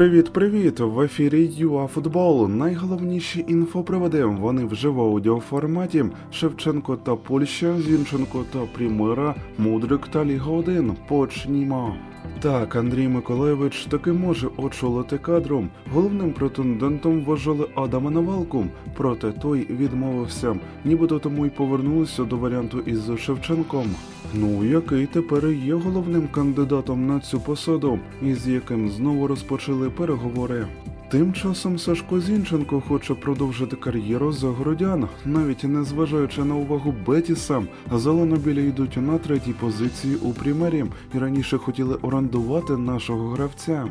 Привіт-привіт! В ефірі ЮАФутбол. Найголовніші інфоприводи. Вони вже в аудіоформаті. Шевченко та Польща, Зінченко та Прімера, Мудрик та Ліга 1. Почнімо. Так, Андрій Миколаєвич таки може очолити кадром. Головним претендентом вважали Адама Навалку, проте той відмовився. Нібито тому й повернулися до варіанту із Шевченком. Ну, який тепер є головним кандидатом на цю посаду, і з яким знову розпочали переговори. Тим часом Сашко Зінченко хоче продовжити кар'єру за городян, навіть не зважаючи на увагу Бетіса, зеленобілі йдуть на третій позиції у прімері і раніше хотіли орендувати нашого гравця.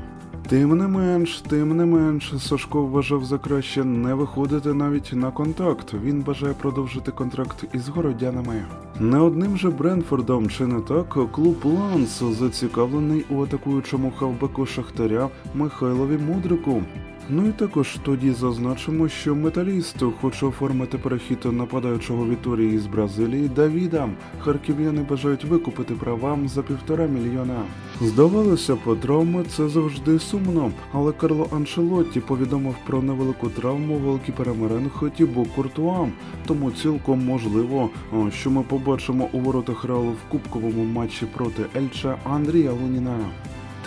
Тим не менш, тим не менш, Сашко вважав за краще не виходити навіть на контакт. Він бажає продовжити контракт із городянами. Не одним же Бренфордом чи не так клуб Ланс зацікавлений у атакуючому хавбеку Шахтаря Михайлові Мудрику. Ну і також тоді зазначимо, що металіст хоче оформити перехід нападаючого Віторії з Бразилії Давіда. Харків'яни бажають викупити права за півтора мільйона. Здавалося, по травми це завжди сумно, але Карло Аншелотті повідомив про невелику травму голкіпера Меренхо Тібо Куртуа, тому цілком можливо, що ми побачимо у воротах Реалу в кубковому матчі проти Ельча Андрія Луніна.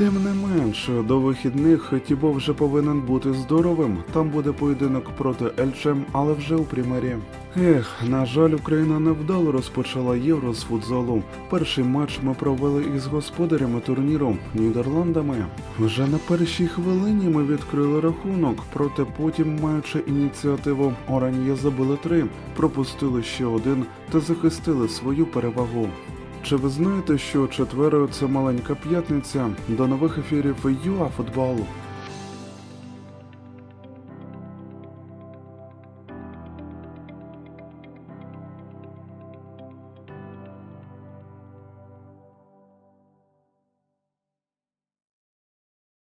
Тим не менш, до вихідних Тібо вже повинен бути здоровим. Там буде поєдинок проти Ельчем, але вже у примері. Ех, на жаль, Україна невдало розпочала євро з футзалу. Перший матч ми провели із господарями турніру Нідерландами. Вже на першій хвилині ми відкрили рахунок, проте потім, маючи ініціативу, Оран'є забили три, пропустили ще один та захистили свою перевагу. Чи ви знаєте, що четверо це маленька п'ятниця до нових ефірів ЮАФутболу?